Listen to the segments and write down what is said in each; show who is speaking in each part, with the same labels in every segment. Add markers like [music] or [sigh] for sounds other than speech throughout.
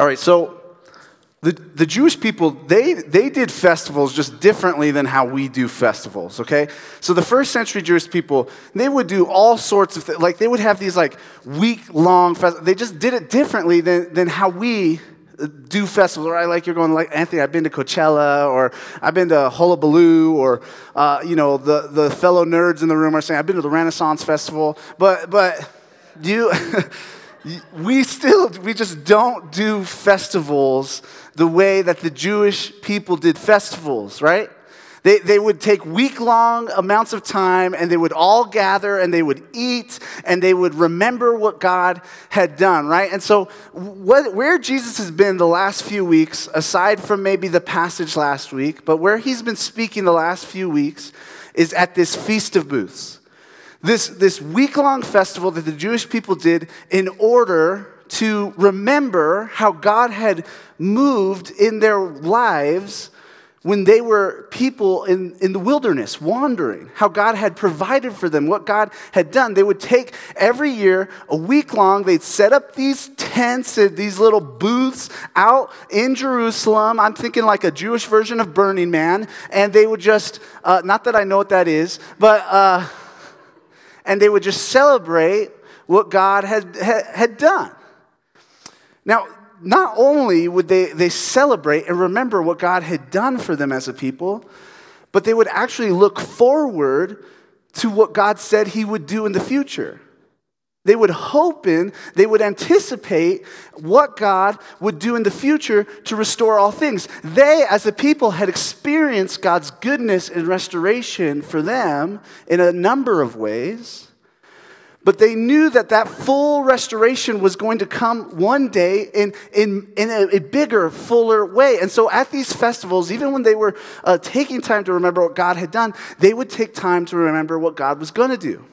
Speaker 1: All right, so the, the Jewish people, they, they did festivals just differently than how we do festivals, okay? So the first century Jewish people, they would do all sorts of things. Like they would have these like week long festivals. They just did it differently than, than how we do festivals. I like you're going like, Anthony, I've been to Coachella or I've been to Hullabaloo or, uh, you know, the, the fellow nerds in the room are saying, I've been to the Renaissance Festival. But, but you... [laughs] we still we just don't do festivals the way that the jewish people did festivals right they, they would take week long amounts of time and they would all gather and they would eat and they would remember what God had done, right? And so, what, where Jesus has been the last few weeks, aside from maybe the passage last week, but where he's been speaking the last few weeks is at this Feast of Booths. This, this week long festival that the Jewish people did in order to remember how God had moved in their lives when they were people in, in the wilderness wandering, how God had provided for them, what God had done. They would take every year, a week long, they'd set up these tents these little booths out in Jerusalem. I'm thinking like a Jewish version of Burning Man. And they would just, uh, not that I know what that is, but. Uh, and they would just celebrate what God had, had done. Now, not only would they, they celebrate and remember what God had done for them as a people, but they would actually look forward to what God said He would do in the future. They would hope in, they would anticipate what God would do in the future to restore all things. They, as a people, had experienced God's goodness and restoration for them in a number of ways. But they knew that that full restoration was going to come one day in, in, in a, a bigger, fuller way. And so at these festivals, even when they were uh, taking time to remember what God had done, they would take time to remember what God was going to do.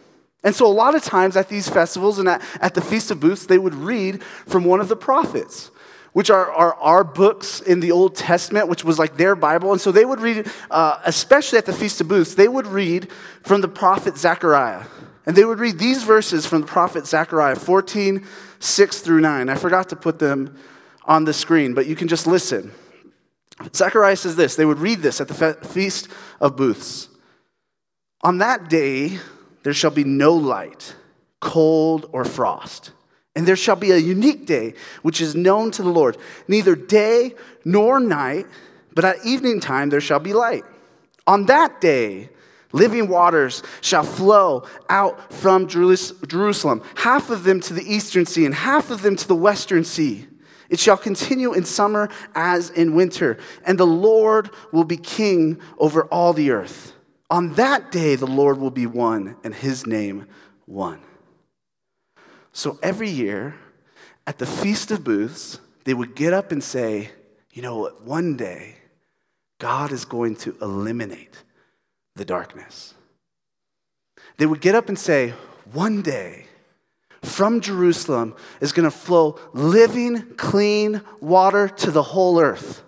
Speaker 1: And so, a lot of times at these festivals and at, at the Feast of Booths, they would read from one of the prophets, which are, are our books in the Old Testament, which was like their Bible. And so, they would read, uh, especially at the Feast of Booths, they would read from the prophet Zechariah. And they would read these verses from the prophet Zechariah 14, 6 through 9. I forgot to put them on the screen, but you can just listen. Zechariah says this they would read this at the Feast of Booths. On that day, there shall be no light, cold, or frost. And there shall be a unique day which is known to the Lord. Neither day nor night, but at evening time there shall be light. On that day, living waters shall flow out from Jerusalem, half of them to the eastern sea and half of them to the western sea. It shall continue in summer as in winter, and the Lord will be king over all the earth. On that day, the Lord will be one, and his name one. So every year at the Feast of Booths, they would get up and say, You know, one day, God is going to eliminate the darkness. They would get up and say, One day, from Jerusalem is going to flow living, clean water to the whole earth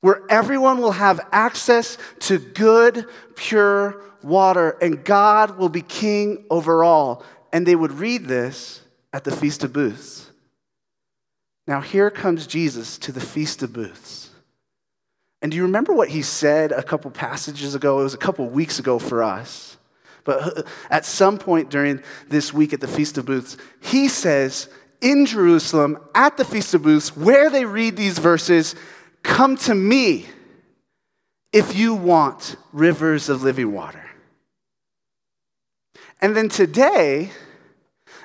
Speaker 1: where everyone will have access to good, pure water, and God will be king over all. And they would read this at the Feast of Booths. Now, here comes Jesus to the Feast of Booths. And do you remember what he said a couple passages ago? It was a couple weeks ago for us. But uh, at some point during this week at the Feast of Booths, he says in Jerusalem at the Feast of Booths, where they read these verses, Come to me if you want rivers of living water. And then today,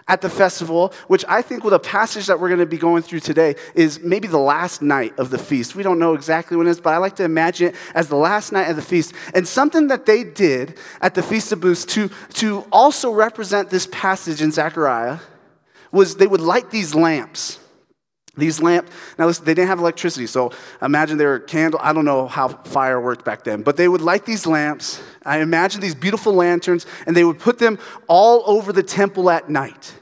Speaker 1: at the festival, which I think with a passage that we're going to be going through today is maybe the last night of the feast. We don't know exactly when it is, but I like to imagine it as the last night of the feast. And something that they did at the Feast of Booths to, to also represent this passage in Zechariah was they would light these lamps. These lamps, now listen, they didn't have electricity, so imagine they were candle. I don't know how fire worked back then, but they would light these lamps. I imagine these beautiful lanterns, and they would put them all over the temple at night.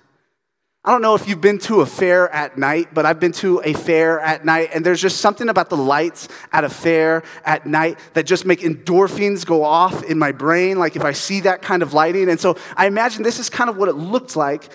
Speaker 1: I don't know if you've been to a fair at night, but I've been to a fair at night, and there's just something about the lights at a fair at night that just make endorphins go off in my brain, like if I see that kind of lighting. And so I imagine this is kind of what it looked like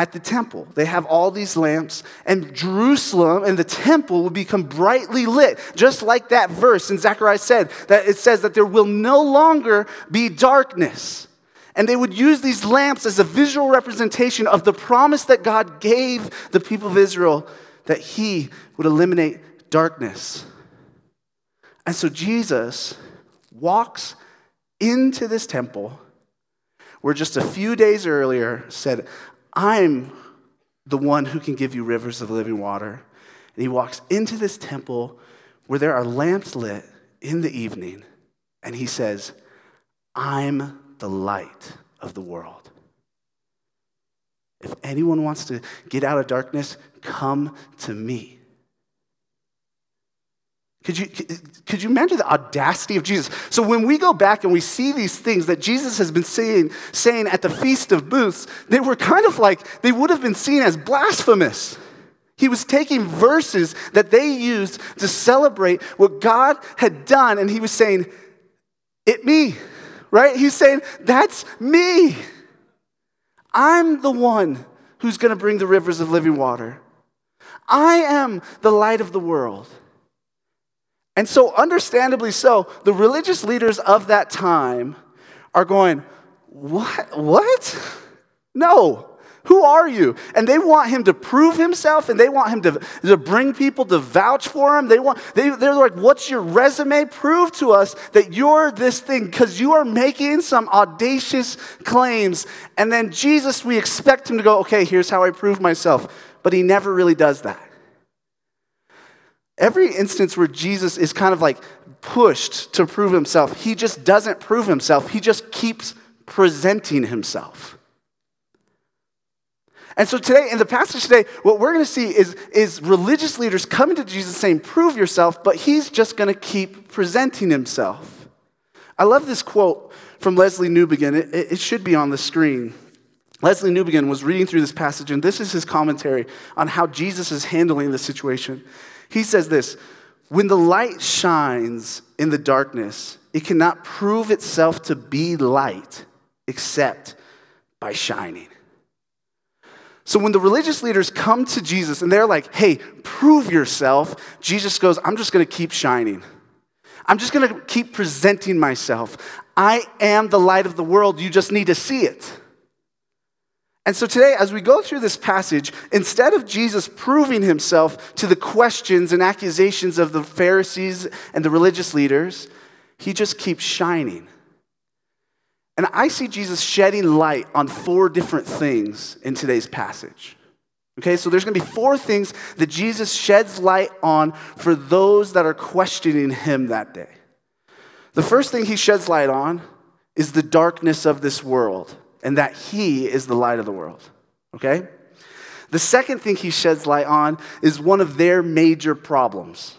Speaker 1: at the temple. They have all these lamps, and Jerusalem and the temple will become brightly lit, just like that verse in Zechariah said, that it says that there will no longer be darkness. And they would use these lamps as a visual representation of the promise that God gave the people of Israel that He would eliminate darkness. And so Jesus walks into this temple where just a few days earlier said, I'm the one who can give you rivers of living water. And he walks into this temple where there are lamps lit in the evening, and he says, I'm the light of the world. If anyone wants to get out of darkness, come to me. Could you, could you imagine the audacity of Jesus? So when we go back and we see these things that Jesus has been saying, saying at the Feast of Booths, they were kind of like, they would have been seen as blasphemous. He was taking verses that they used to celebrate what God had done, and he was saying, It me, right? He's saying, That's me. I'm the one who's going to bring the rivers of living water. I am the light of the world. And so, understandably so, the religious leaders of that time are going, What? What? No. Who are you? And they want him to prove himself and they want him to, to bring people to vouch for him. They want, they, they're like, What's your resume? Prove to us that you're this thing because you are making some audacious claims. And then Jesus, we expect him to go, Okay, here's how I prove myself. But he never really does that. Every instance where Jesus is kind of like pushed to prove himself, he just doesn't prove himself. He just keeps presenting himself. And so today, in the passage today, what we're going to see is, is religious leaders coming to Jesus saying, Prove yourself, but he's just going to keep presenting himself. I love this quote from Lesslie Newbigin. It, it should be on the screen. Lesslie Newbigin was reading through this passage, and this is his commentary on how Jesus is handling the situation. He says this When the light shines in the darkness, it cannot prove itself to be light except by shining. So when the religious leaders come to Jesus and they're like, hey, prove yourself, Jesus goes, I'm just gonna keep shining. I'm just gonna keep presenting myself. I am the light of the world. You just need to see it. And so today, as we go through this passage, instead of Jesus proving himself to the questions and accusations of the Pharisees and the religious leaders, he just keeps shining. And I see Jesus shedding light on four different things in today's passage. Okay, so there's gonna be four things that Jesus sheds light on for those that are questioning him that day. The first thing he sheds light on is the darkness of this world and that he is the light of the world. Okay? The second thing he sheds light on is one of their major problems.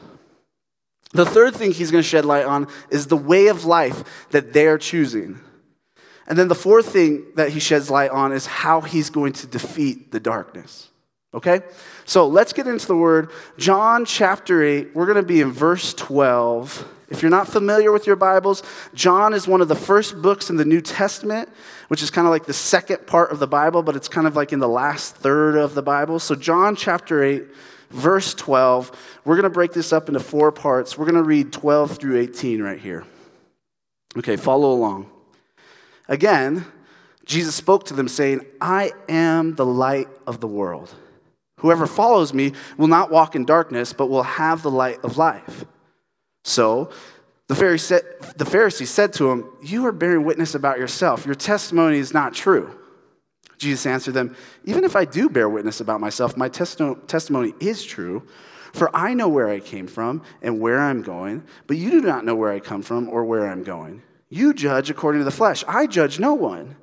Speaker 1: The third thing he's going to shed light on is the way of life that they're choosing. And then the fourth thing that he sheds light on is how he's going to defeat the darkness. Okay? So let's get into the word. John chapter 8, we're going to be in verse 12. If you're not familiar with your Bibles, John is one of the first books in the New Testament, which is kind of like the second part of the Bible, but it's kind of like in the last third of the Bible. So, John chapter 8, verse 12, we're going to break this up into four parts. We're going to read 12 through 18 right here. Okay, follow along. Again, Jesus spoke to them, saying, I am the light of the world. Whoever follows me will not walk in darkness, but will have the light of life. So the Pharisee, said to him, You are bearing witness about yourself. Your testimony is not true. Jesus answered them, Even if I do bear witness about myself, my testimony is true. For I know where I came from and where I'm going, but you do not know where I come from or where I'm going. You judge according to the flesh. I judge no one.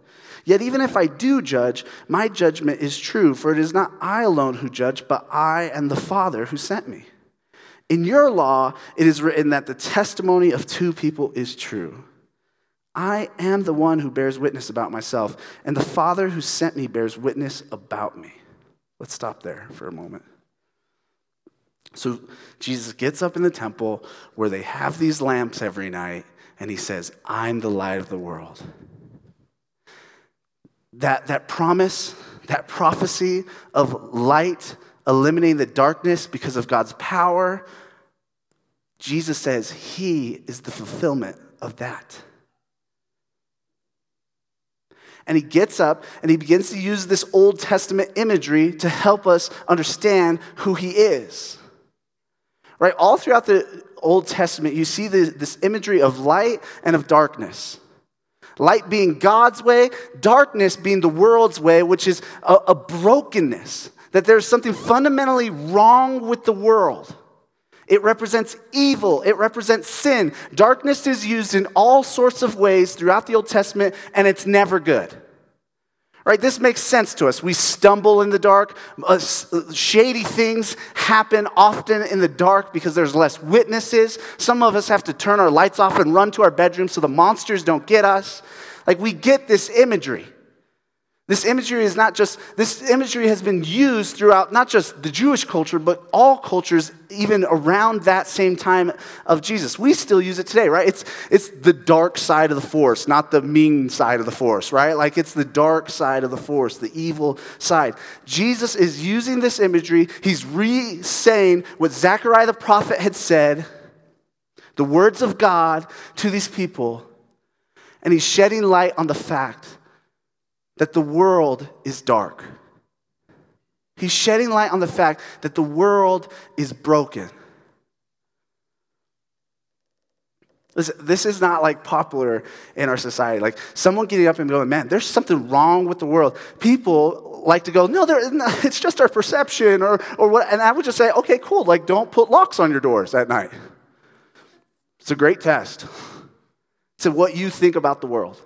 Speaker 1: Yet even if I do judge, my judgment is true, for it is not I alone who judge, but I and the Father who sent me. In your law, it is written that the testimony of two people is true. I am the one who bears witness about myself, and the Father who sent me bears witness about me. Let's stop there for a moment. So Jesus gets up in the temple where they have these lamps every night, and he says, I'm the light of the world. That, that promise that prophecy of light eliminating the darkness because of God's power, Jesus says he is the fulfillment of that. And he gets up and he begins to use this Old Testament imagery to help us understand who he is. Right? All throughout the Old Testament, you see this, imagery of light and of darkness. Light being God's way, darkness being the world's way, which is a brokenness, that there's something fundamentally wrong with the world. It represents evil. It represents sin. Darkness is used in all sorts of ways throughout the Old Testament, and it's never good. Right? This makes sense to us. We stumble in the dark. Uh, shady things happen often in the dark because there's less witnesses. Some of us have to turn our lights off and run to our bedroom so the monsters don't get us. Like we get this imagery. This imagery is not just, this imagery has been used throughout not just the Jewish culture, but all cultures, even around that same time of Jesus. We still use it today, right? It's, it's the dark side of the force, not the mean side of the force, right? Like it's the dark side of the force, the evil side. Jesus is using this imagery. He's re saying what Zechariah the prophet had said, the words of God to these people, and he's shedding light on the fact that the world is dark. He's shedding light on the fact that the world is broken. Listen, this is not like popular in our society. Like someone getting up and going, man, there's something wrong with the world. People like to go, no, [laughs] it's just our perception or, or what. And I would just say, okay, cool. Like don't put locks on your doors at night. It's a great test to what you think about the world.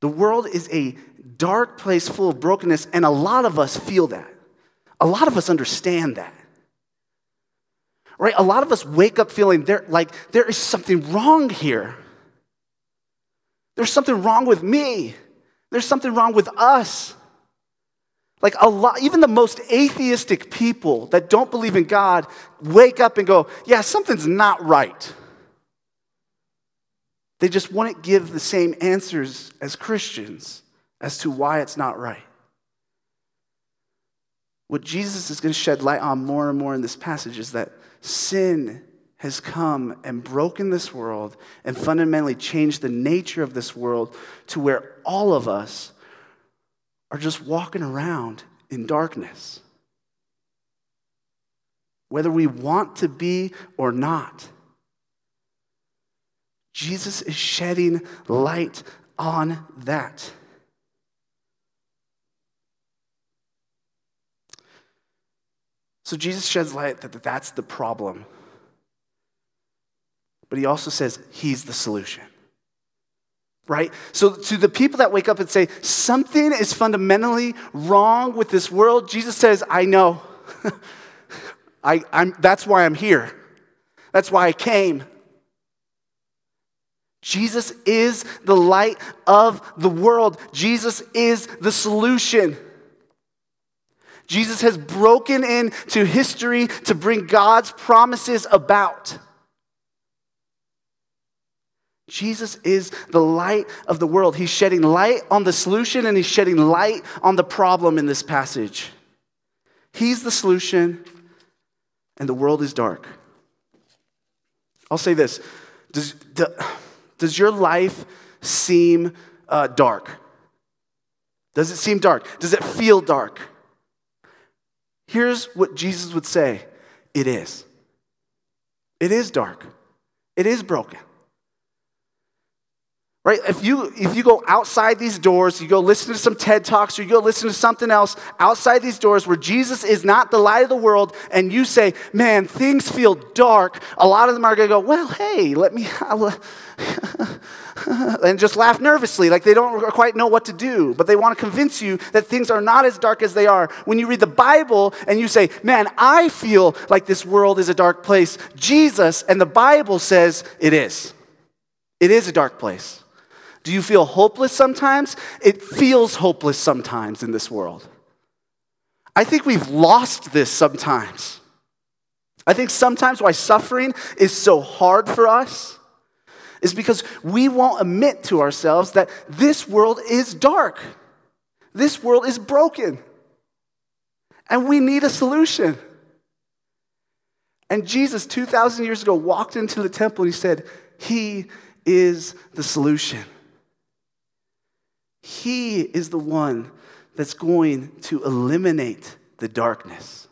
Speaker 1: The world is a dark place full of brokenness, and a lot of us feel that. A lot of us understand that. Right? A lot of us wake up feeling there, like there is something wrong here. There's something wrong with me. There's something wrong with us. Like a lot, even the most atheistic people that don't believe in God wake up and go, yeah, something's not right. They just wouldn't give the same answers as Christians as to why it's not right. What Jesus is going to shed light on more and more in this passage is that sin has come and broken this world and fundamentally changed the nature of this world to where all of us are just walking around in darkness. Whether we want to be or not. Jesus is shedding light on that. So Jesus sheds light that that's the problem. But he also says he's the solution. Right? So, to the people that wake up and say, something is fundamentally wrong with this world, Jesus says, I know. [laughs] I, I'm, that's why I'm here. That's why I came. Jesus is the light of the world. Jesus is the solution. Jesus has broken into history to bring God's promises about. Jesus is the light of the world. He's shedding light on the solution and he's shedding light on the problem in this passage. He's the solution and the world is dark. I'll say this. Does, does your life seem uh, dark? Does it seem dark? Does it feel dark? Here's what Jesus would say it is. It is dark, it is broken. Right? If you if you go outside these doors, you go listen to some TED Talks or you go listen to something else outside these doors where Jesus is not the light of the world and you say, "Man, things feel dark." A lot of them are going to go, "Well, hey, let me [laughs] [laughs] and just laugh nervously like they don't quite know what to do, but they want to convince you that things are not as dark as they are. When you read the Bible and you say, "Man, I feel like this world is a dark place." Jesus and the Bible says it is. It is a dark place. Do you feel hopeless sometimes? It feels hopeless sometimes in this world. I think we've lost this sometimes. I think sometimes why suffering is so hard for us is because we won't admit to ourselves that this world is dark. This world is broken. And we need a solution. And Jesus, 2,000 years ago, walked into the temple and he said, He is the solution. He is the one that's going to eliminate the darkness.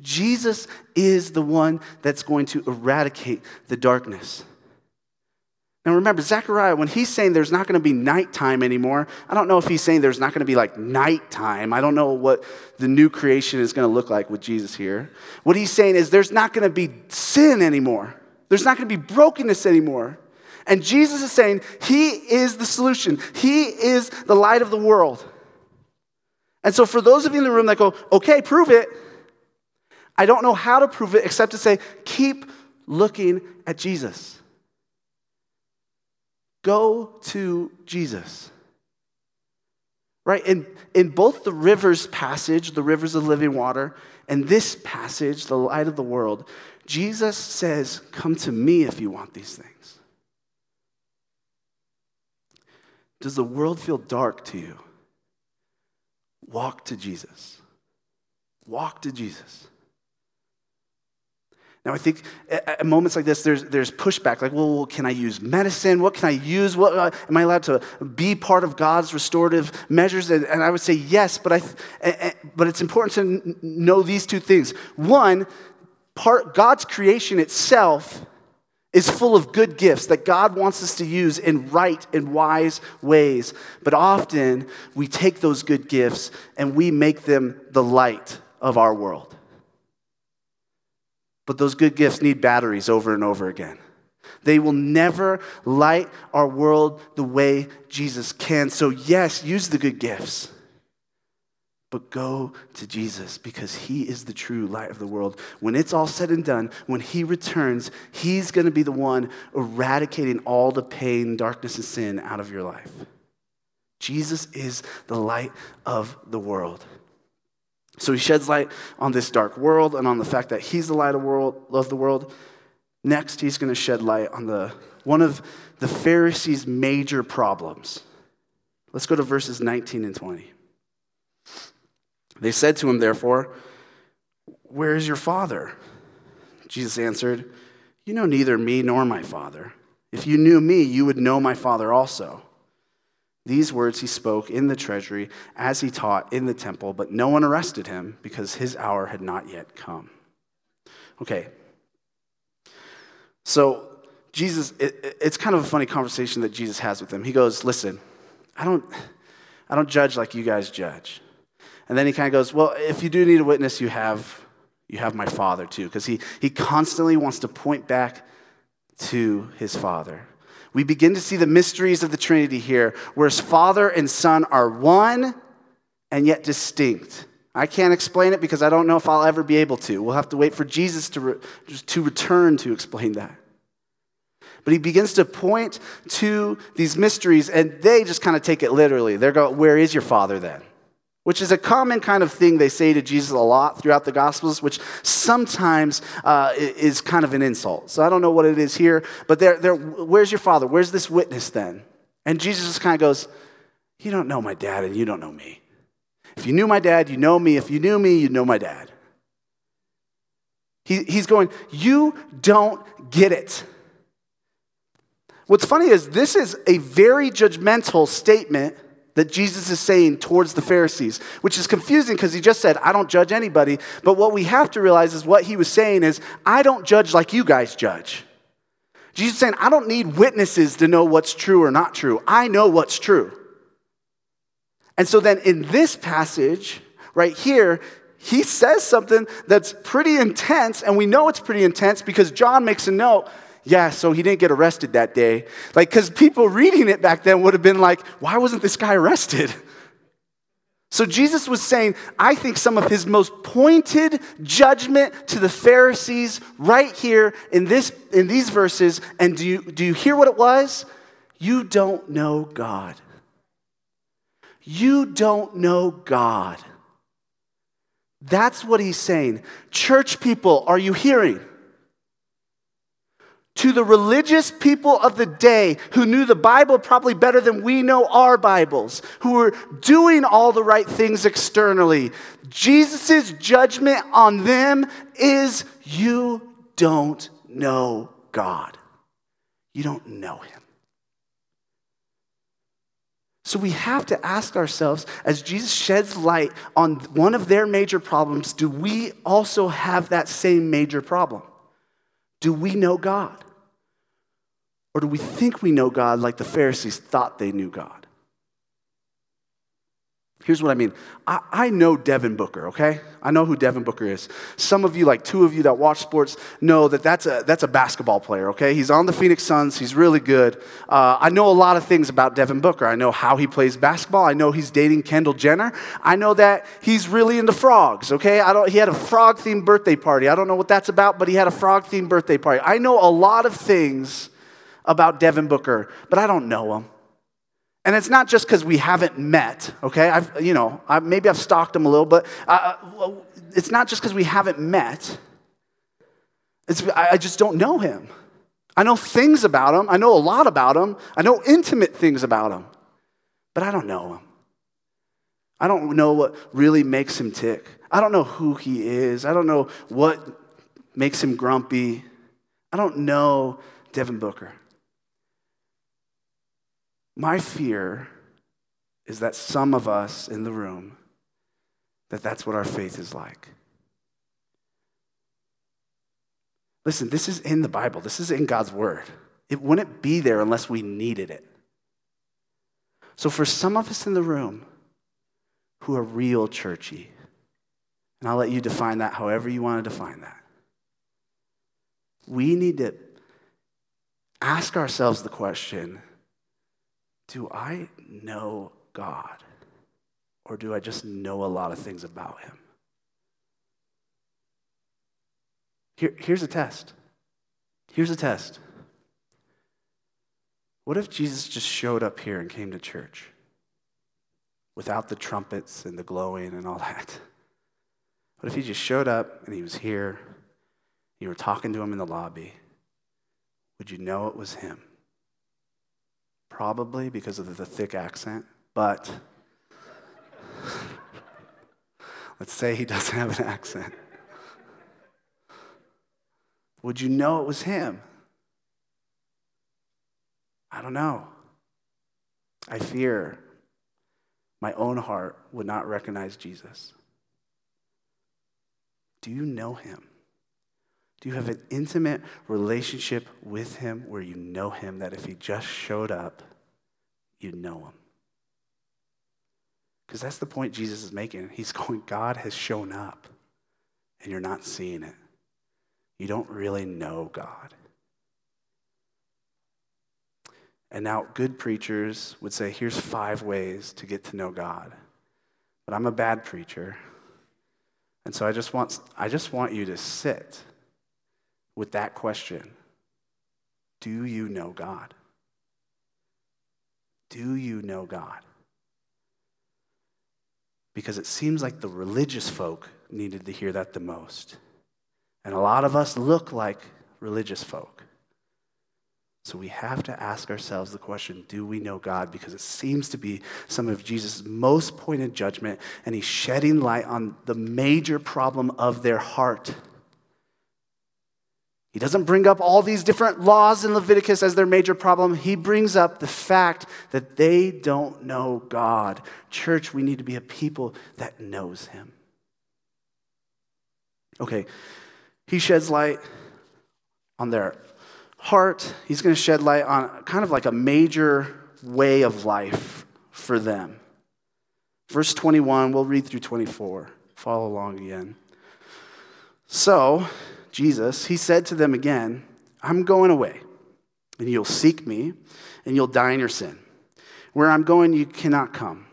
Speaker 1: Jesus is the one that's going to eradicate the darkness. Now remember, Zechariah, when he's saying there's not going to be nighttime anymore, I don't know if he's saying there's not going to be like nighttime. I don't know what the new creation is going to look like with Jesus here. What he's saying is there's not going to be sin anymore, there's not going to be brokenness anymore. And Jesus is saying he is the solution, he is the light of the world. And so, for those of you in the room that go, okay, prove it, I don't know how to prove it except to say, keep looking at Jesus. Go to Jesus. Right? In, in both the rivers passage, the rivers of living water, and this passage, the light of the world, Jesus says, Come to me if you want these things. Does the world feel dark to you? Walk to Jesus. Walk to Jesus. Now, I think at moments like this, there's, there's pushback like, well, can I use medicine? What can I use? What, uh, am I allowed to be part of God's restorative measures? And, and I would say yes, but, I, but it's important to know these two things. One, part, God's creation itself is full of good gifts that God wants us to use in right and wise ways. But often we take those good gifts and we make them the light of our world. But those good gifts need batteries over and over again. They will never light our world the way Jesus can. So, yes, use the good gifts, but go to Jesus because he is the true light of the world. When it's all said and done, when he returns, he's going to be the one eradicating all the pain, darkness, and sin out of your life. Jesus is the light of the world. So he sheds light on this dark world and on the fact that he's the light of, the world, of the world. Next, he's going to shed light on the, one of the Pharisees' major problems. Let's go to verses 19 and 20. They said to him, therefore, Where is your father? Jesus answered, You know neither me nor my father. If you knew me, you would know my father also. These words he spoke in the treasury as he taught in the temple, but no one arrested him because his hour had not yet come. Okay. So, Jesus, it, it's kind of a funny conversation that Jesus has with him. He goes, Listen, I don't, I don't judge like you guys judge. And then he kind of goes, Well, if you do need a witness, you have, you have my father too. Because he, he constantly wants to point back to his father we begin to see the mysteries of the Trinity here, whereas Father and Son are one and yet distinct. I can't explain it because I don't know if I'll ever be able to. We'll have to wait for Jesus to, re- to return to explain that. But he begins to point to these mysteries, and they just kind of take it literally. They're going, Where is your Father then? Which is a common kind of thing they say to Jesus a lot throughout the Gospels, which sometimes uh, is kind of an insult. So I don't know what it is here, but they're, they're, where's your father? Where's this witness then? And Jesus just kind of goes, You don't know my dad, and you don't know me. If you knew my dad, you know me. If you knew me, you know my dad. He, he's going, You don't get it. What's funny is this is a very judgmental statement that Jesus is saying towards the Pharisees, which is confusing because he just said, I don't judge anybody. But what we have to realize is what he was saying is, I don't judge like you guys judge. Jesus is saying, I don't need witnesses to know what's true or not true. I know what's true. And so then in this passage, right here, he says something that's pretty intense, and we know it's pretty intense because John makes a note yeah, so he didn't get arrested that day. Like, because people reading it back then would have been like, why wasn't this guy arrested? So Jesus was saying, I think some of his most pointed judgment to the Pharisees right here in, this, in these verses. And do you, do you hear what it was? You don't know God. You don't know God. That's what he's saying. Church people, are you hearing? To the religious people of the day who knew the Bible probably better than we know our Bibles, who were doing all the right things externally. Jesus' judgment on them is you don't know God. You don't know Him. So we have to ask ourselves, as Jesus sheds light on one of their major problems, do we also have that same major problem? Do we know God? Or do we think we know God like the Pharisees thought they knew God? Here's what I mean. I, I, know Devin Booker, okay? I know who Devin Booker is. Some of you, like two of you that watch sports, know that that's a, that's a basketball player, okay? He's on the Phoenix Suns. He's really good. Uh, I know a lot of things about Devin Booker. I know how he plays basketball. I know he's dating Kendall Jenner. I know that he's really into frogs, okay? I don't, he had a frog themed birthday party. I don't know what that's about, but he had a frog themed birthday party. I know a lot of things about Devin Booker, but I don't know him. And it's not just because we haven't met, okay? I've, you know, I, maybe I've stalked him a little, but uh, uh it's not just because we haven't met. It's, I just don't know him. I know things about him. I know a lot about him. I know intimate things about him, but I don't know him. I don't know what really makes him tick. I don't know who he is. I don't know what makes him grumpy. I don't know Devin Booker. My fear is that some of us in the room, that that's what our faith is like. Listen, this is in the Bible. This is in God's word. It wouldn't be there unless we needed it. So, for some of us in the room who are real churchy, and I'll let you define that however you want to define that, we need to ask ourselves the question do I know God? Or do I just know a lot of things about him? Here, here's a test. Here's a test. What if Jesus just showed up here and came to church without the trumpets and the glowing and all that? What if he just showed up and he was here? You were talking to him in the lobby. Would you know it was him? Probably because of the thick accent, but let's say he doesn't have an accent. Would you know it was him? I don't know. I fear my own heart would not recognize Jesus. Do you know him? Do you have an intimate relationship with him where you know him that if he just showed up, you know him? Because that's the point Jesus is making. He's [laughs] going, God has shown up, and you're not seeing it. You don't really know God. And now, good preachers would say, here's five ways to get to know God. But I'm a bad preacher. And so I just want, I just want you to sit with that question Do you know God? Do you know God? Because it seems like the religious folk needed to hear that the most. And a lot of us look like religious folk. So we have to ask ourselves the question do we know God? Because it seems to be some of Jesus' most pointed judgment, and he's shedding light on the major problem of their heart. He doesn't bring up all these different laws in Leviticus as their major problem. He brings up the fact that they don't know God. Church, we need to be a people that knows him. Okay, he sheds light on their heart. He's going to shed light on kind of like a major way of life for them. Verse 21, we'll read through 24. Follow along again. So, Jesus, he said to them again, I'm going away, and you'll seek me, and you'll die in your sin. Where I'm going, you cannot come.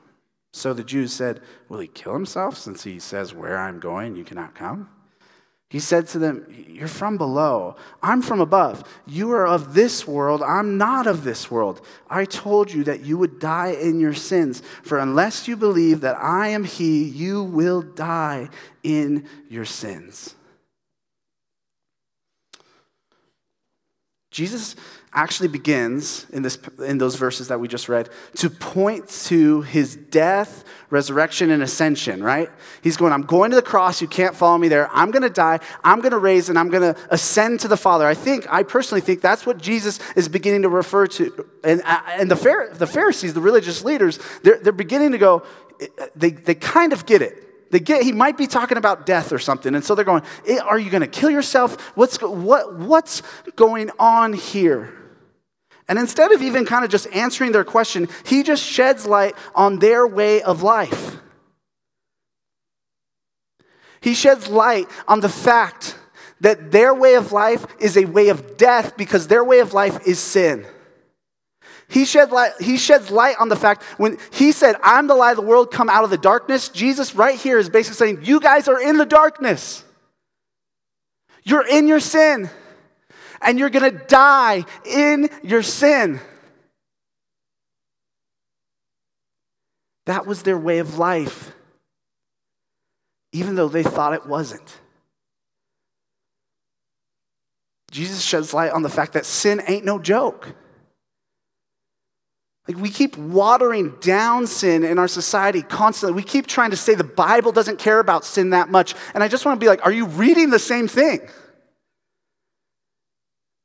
Speaker 1: So the Jews said, Will he kill himself since he says, Where I'm going, you cannot come? He said to them, You're from below. I'm from above. You are of this world. I'm not of this world. I told you that you would die in your sins. For unless you believe that I am He, you will die in your sins. Jesus actually begins in, this, in those verses that we just read to point to his death, resurrection, and ascension, right? He's going, I'm going to the cross. You can't follow me there. I'm going to die. I'm going to raise and I'm going to ascend to the Father. I think, I personally think that's what Jesus is beginning to refer to. And, uh, and the, the Pharisees, the religious leaders, they're, they're beginning to go, they, they kind of get it. They get, he might be talking about death or something. And so they're going, eh, Are you going to kill yourself? What's, what, what's going on here? And instead of even kind of just answering their question, he just sheds light on their way of life. He sheds light on the fact that their way of life is a way of death because their way of life is sin. He, shed light, he sheds light on the fact when he said, I'm the light of the world, come out of the darkness. Jesus, right here, is basically saying, You guys are in the darkness. You're in your sin, and you're going to die in your sin. That was their way of life, even though they thought it wasn't. Jesus sheds light on the fact that sin ain't no joke. Like we keep watering down sin in our society constantly. We keep trying to say the Bible doesn't care about sin that much. And I just want to be like, are you reading the same thing?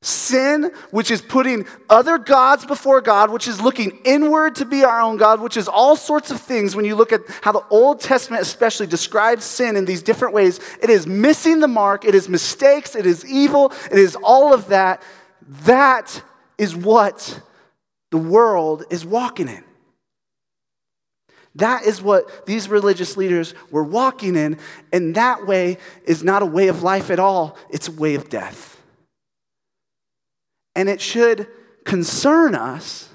Speaker 1: Sin, which is putting other gods before God, which is looking inward to be our own God, which is all sorts of things. When you look at how the Old Testament especially describes sin in these different ways, it is missing the mark, it is mistakes, it is evil, it is all of that. That is what the world is walking in. That is what these religious leaders were walking in, and that way is not a way of life at all, it's a way of death. And it should concern us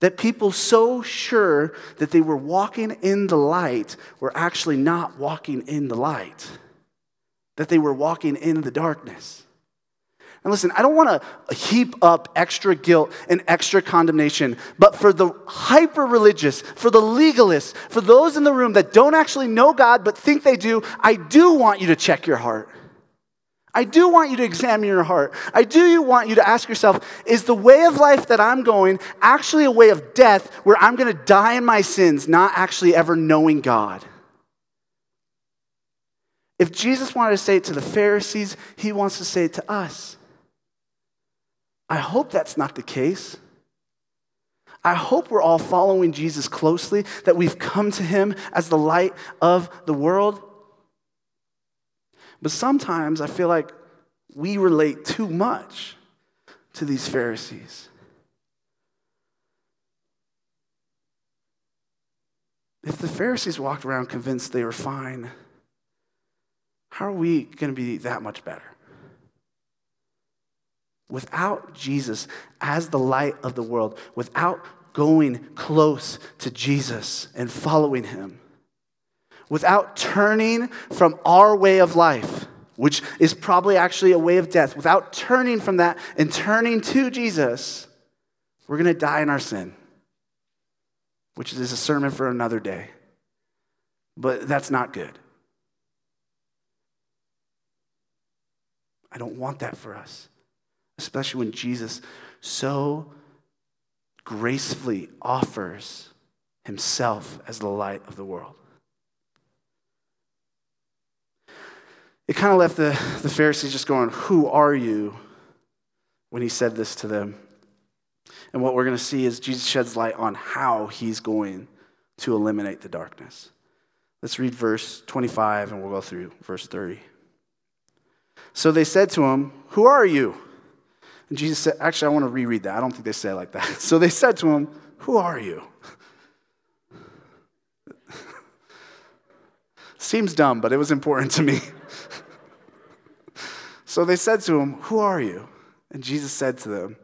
Speaker 1: that people so sure that they were walking in the light were actually not walking in the light, that they were walking in the darkness. And listen, I don't want to heap up extra guilt and extra condemnation, but for the hyper religious, for the legalists, for those in the room that don't actually know God but think they do, I do want you to check your heart. I do want you to examine your heart. I do want you to ask yourself is the way of life that I'm going actually a way of death where I'm going to die in my sins, not actually ever knowing God? If Jesus wanted to say it to the Pharisees, he wants to say it to us. I hope that's not the case. I hope we're all following Jesus closely, that we've come to him as the light of the world. But sometimes I feel like we relate too much to these Pharisees. If the Pharisees walked around convinced they were fine, how are we going to be that much better? Without Jesus as the light of the world, without going close to Jesus and following him, without turning from our way of life, which is probably actually a way of death, without turning from that and turning to Jesus, we're going to die in our sin, which is a sermon for another day. But that's not good. I don't want that for us especially when Jesus so gracefully offers himself as the light of the world. It kind of left the, the Pharisees just going, Who are you? when he said this to them. And what we're going to see is Jesus sheds light on how he's going to eliminate the darkness. Let's read verse 25 and we'll go through verse 30. So they said to him, Who are you? And Jesus said, actually, I want to reread that. I don't think they say it like that. [laughs] So they said to him, Who are you? [laughs] Seems dumb, but it was important to me. [laughs] so they said to him, Who are you? And Jesus said to them,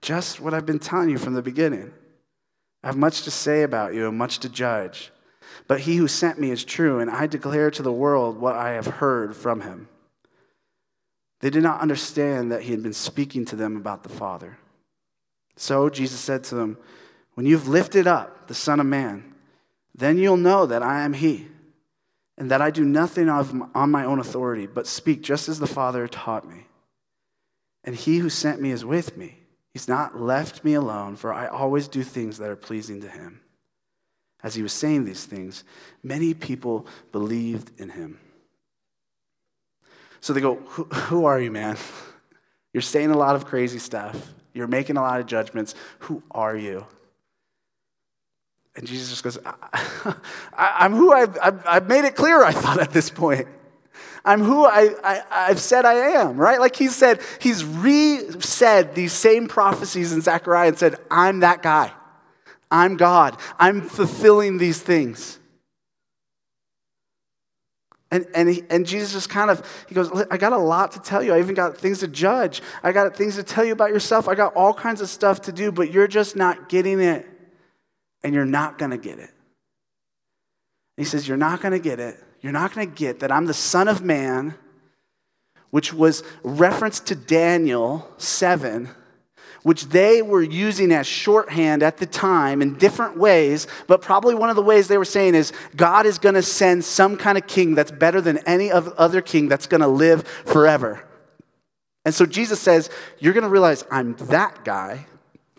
Speaker 1: Just what I've been telling you from the beginning. I have much to say about you and much to judge. But he who sent me is true, and I declare to the world what I have heard from him. They did not understand that he had been speaking to them about the Father. So Jesus said to them, When you've lifted up the Son of Man, then you'll know that I am he, and that I do nothing on my own authority, but speak just as the Father taught me. and he who sent me is with me. He's not left me alone, for I always do things that are pleasing to him. As he was saying these things, many people believed in him. So they go, Who, are you, man? You're saying a lot of crazy stuff. You're making a lot of judgments. Who are you? And Jesus just goes, I, am who I've, I've, I've made it clear, I thought, at this point. I'm who I, I, have said I am, right? Like he said, he's re said these same prophecies in Zechariah and said, I'm that guy. I'm God. I'm fulfilling these things. And, and, he, and Jesus just kind of, he goes, I got a lot to tell you. I even got things to judge. I got things to tell you about yourself. I got all kinds of stuff to do, but you're just not getting it. And you're not going to get it. he says, You're not going to get it you're not going to get that I'm the Son of Man, which was reference to Daniel 7, which they were using as shorthand at the time in different ways, but probably one of the ways they were saying is God is going to send some kind of king that's better than any other king that's going to live forever. And so Jesus says, You're going to realize I'm that guy.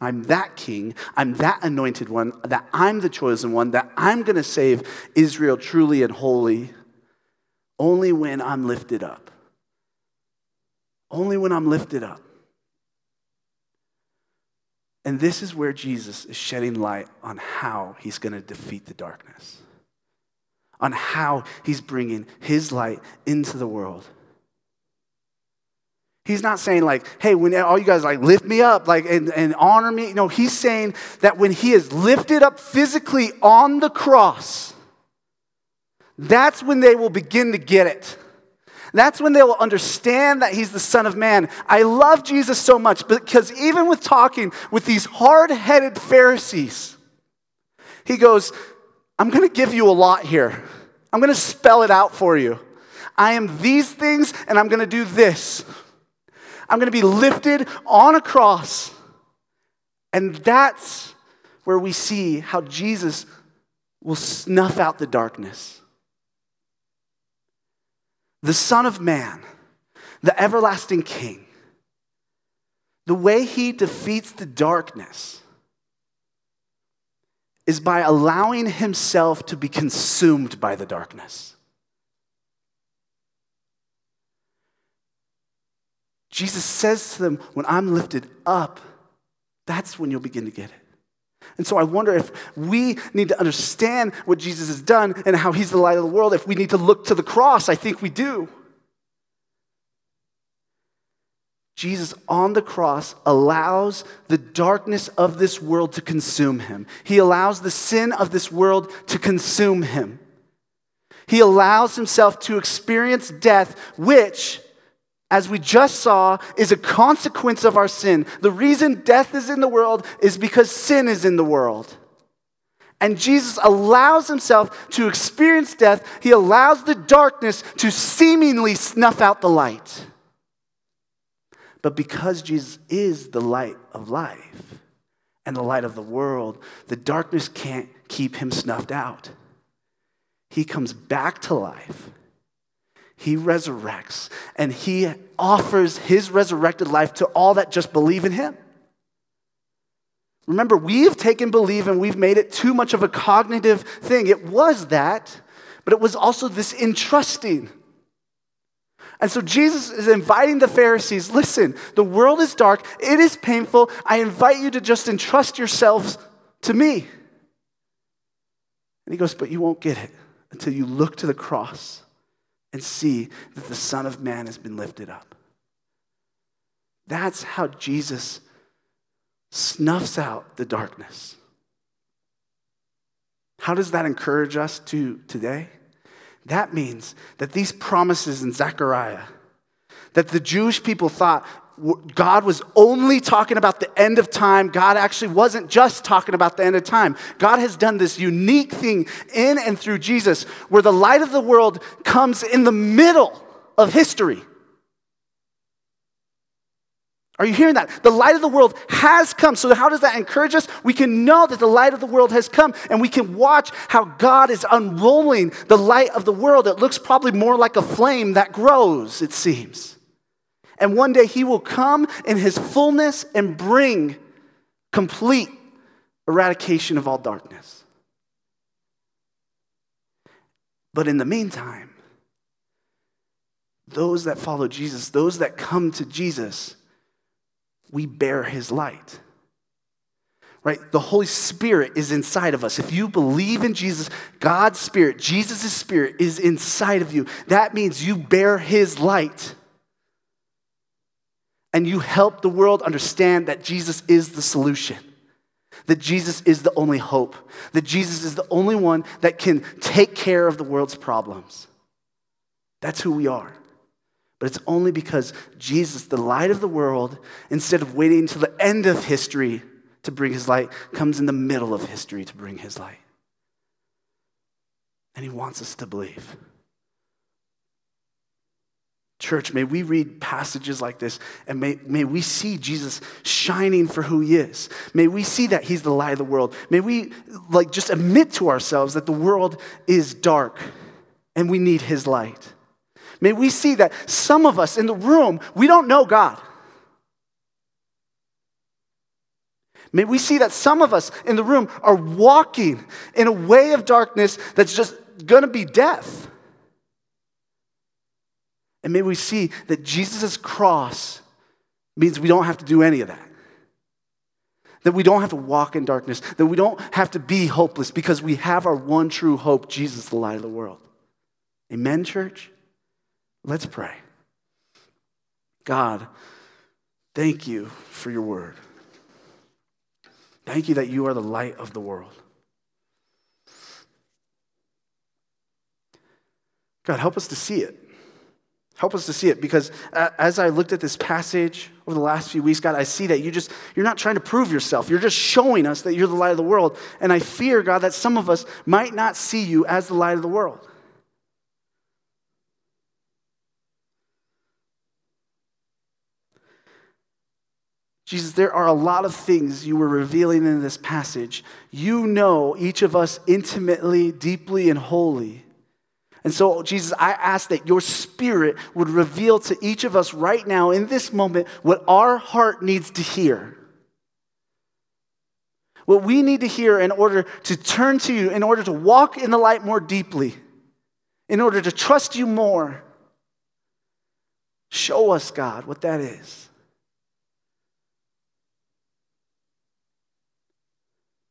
Speaker 1: I'm that king, I'm that anointed one, that I'm the chosen one, that I'm going to save Israel truly and wholly only when I'm lifted up. Only when I'm lifted up. And this is where Jesus is shedding light on how he's going to defeat the darkness, on how he's bringing his light into the world. He's not saying like, hey, when all you guys like lift me up, like and, and honor me. No, he's saying that when he is lifted up physically on the cross, that's when they will begin to get it. That's when they will understand that he's the Son of Man. I love Jesus so much because even with talking with these hard headed Pharisees, he goes, I'm going to give you a lot here. I'm going to spell it out for you. I am these things and I'm going to do this. I'm going to be lifted on a cross. And that's where we see how Jesus will snuff out the darkness. The Son of Man, the everlasting King, the way he defeats the darkness is by allowing himself to be consumed by the darkness. Jesus says to them, When I'm lifted up, that's when you'll begin to get it. And so I wonder if we need to understand what Jesus has done and how he's the light of the world, if we need to look to the cross. I think we do. Jesus on the cross allows the darkness of this world to consume him. He allows the sin of this world to consume him. He allows himself to experience death, which as we just saw, is a consequence of our sin. The reason death is in the world is because sin is in the world. And Jesus allows himself to experience death. He allows the darkness to seemingly snuff out the light. But because Jesus is the light of life and the light of the world, the darkness can't keep him snuffed out. He comes back to life he resurrects and he offers his resurrected life to all that just believe in him. Remember, we've taken believe and we've made it too much of a cognitive thing. It was that, but it was also this entrusting. And so Jesus is inviting the Pharisees listen, the world is dark, it is painful. I invite you to just entrust yourselves to me. And he goes, But you won't get it until you look to the cross and see that the Son of Man has been lifted up. That's how Jesus snuffs out the darkness. How does that encourage us to today? That means that these promises in Zechariah, that the Jewish people thought God was only talking about the end of time. God actually wasn't just talking about the end of time. God has done this unique thing in and through Jesus where the light of the world comes in the middle of history. Are you hearing that? The light of the world has come. So, how does that encourage us? We can know that the light of the world has come, and we can watch how God is unrolling the light of the world. It looks probably more like a flame that grows, it seems. And one day he will come in his fullness and bring complete eradication of all darkness. But in the meantime, those that follow Jesus, those that come to Jesus, we bear his light. Right? The Holy Spirit is inside of us. If you believe in Jesus, God's Spirit, Jesus' Spirit is inside of you. That means you bear his light. And you help the world understand that Jesus is the solution that Jesus is the only hope, that Jesus is the only one that can take care of the world's problems. That's who we are. But it's only because Jesus, the light of the world, instead of waiting until the end of history to bring his light, comes in the middle of history to bring his light. And he wants us to believe. Church, may we read passages like this and may, may we see Jesus shining for who he is. May we see that he's the light of the world. May we like just admit to ourselves that the world is dark and we need his light. May we see that some of us in the room, we don't know God. May we see that some of us in the room are walking in a way of darkness that's just gonna be death. And may we see that Jesus' cross means we don't have to do any of that. That we don't have to walk in darkness, that we don't have to be hopeless because we have our one true hope, Jesus, the light of the world. Amen, church? Let's pray. God, thank you for your word. Thank you that you are the light of the world. God, help us to see it. Help us to see it because as I looked at this passage over the last few weeks, God, I see that you just, you're not trying to prove yourself. You're just showing us that you're the light of the world. And I fear, God, that some of us might not see you as the light of the world. Jesus, there are a lot of things you were revealing in this passage. You know each of us intimately, deeply, and wholly. And so, Jesus, I ask that your spirit would reveal to each of us right now in this moment what our heart needs to hear. What we need to hear in order to turn to you, in order to walk in the light more deeply, in order to trust you more. Show us, God, what that is.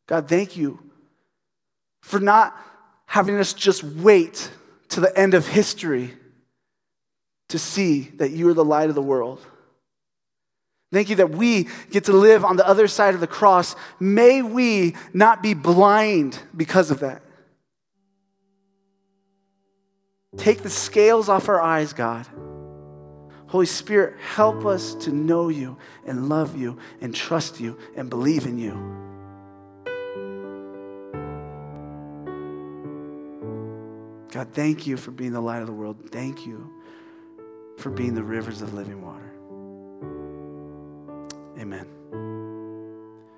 Speaker 1: God, thank you for not having us just wait to the end of history to see that you are the light of the world. Thank you that we get to live on the other side of the cross. May we not be blind because of that. Take the scales off our eyes, God. Holy Spirit, help us to know you and love you and trust you and believe in you. God, thank you for being the light of the world. Thank you for being the rivers of living water. Amen.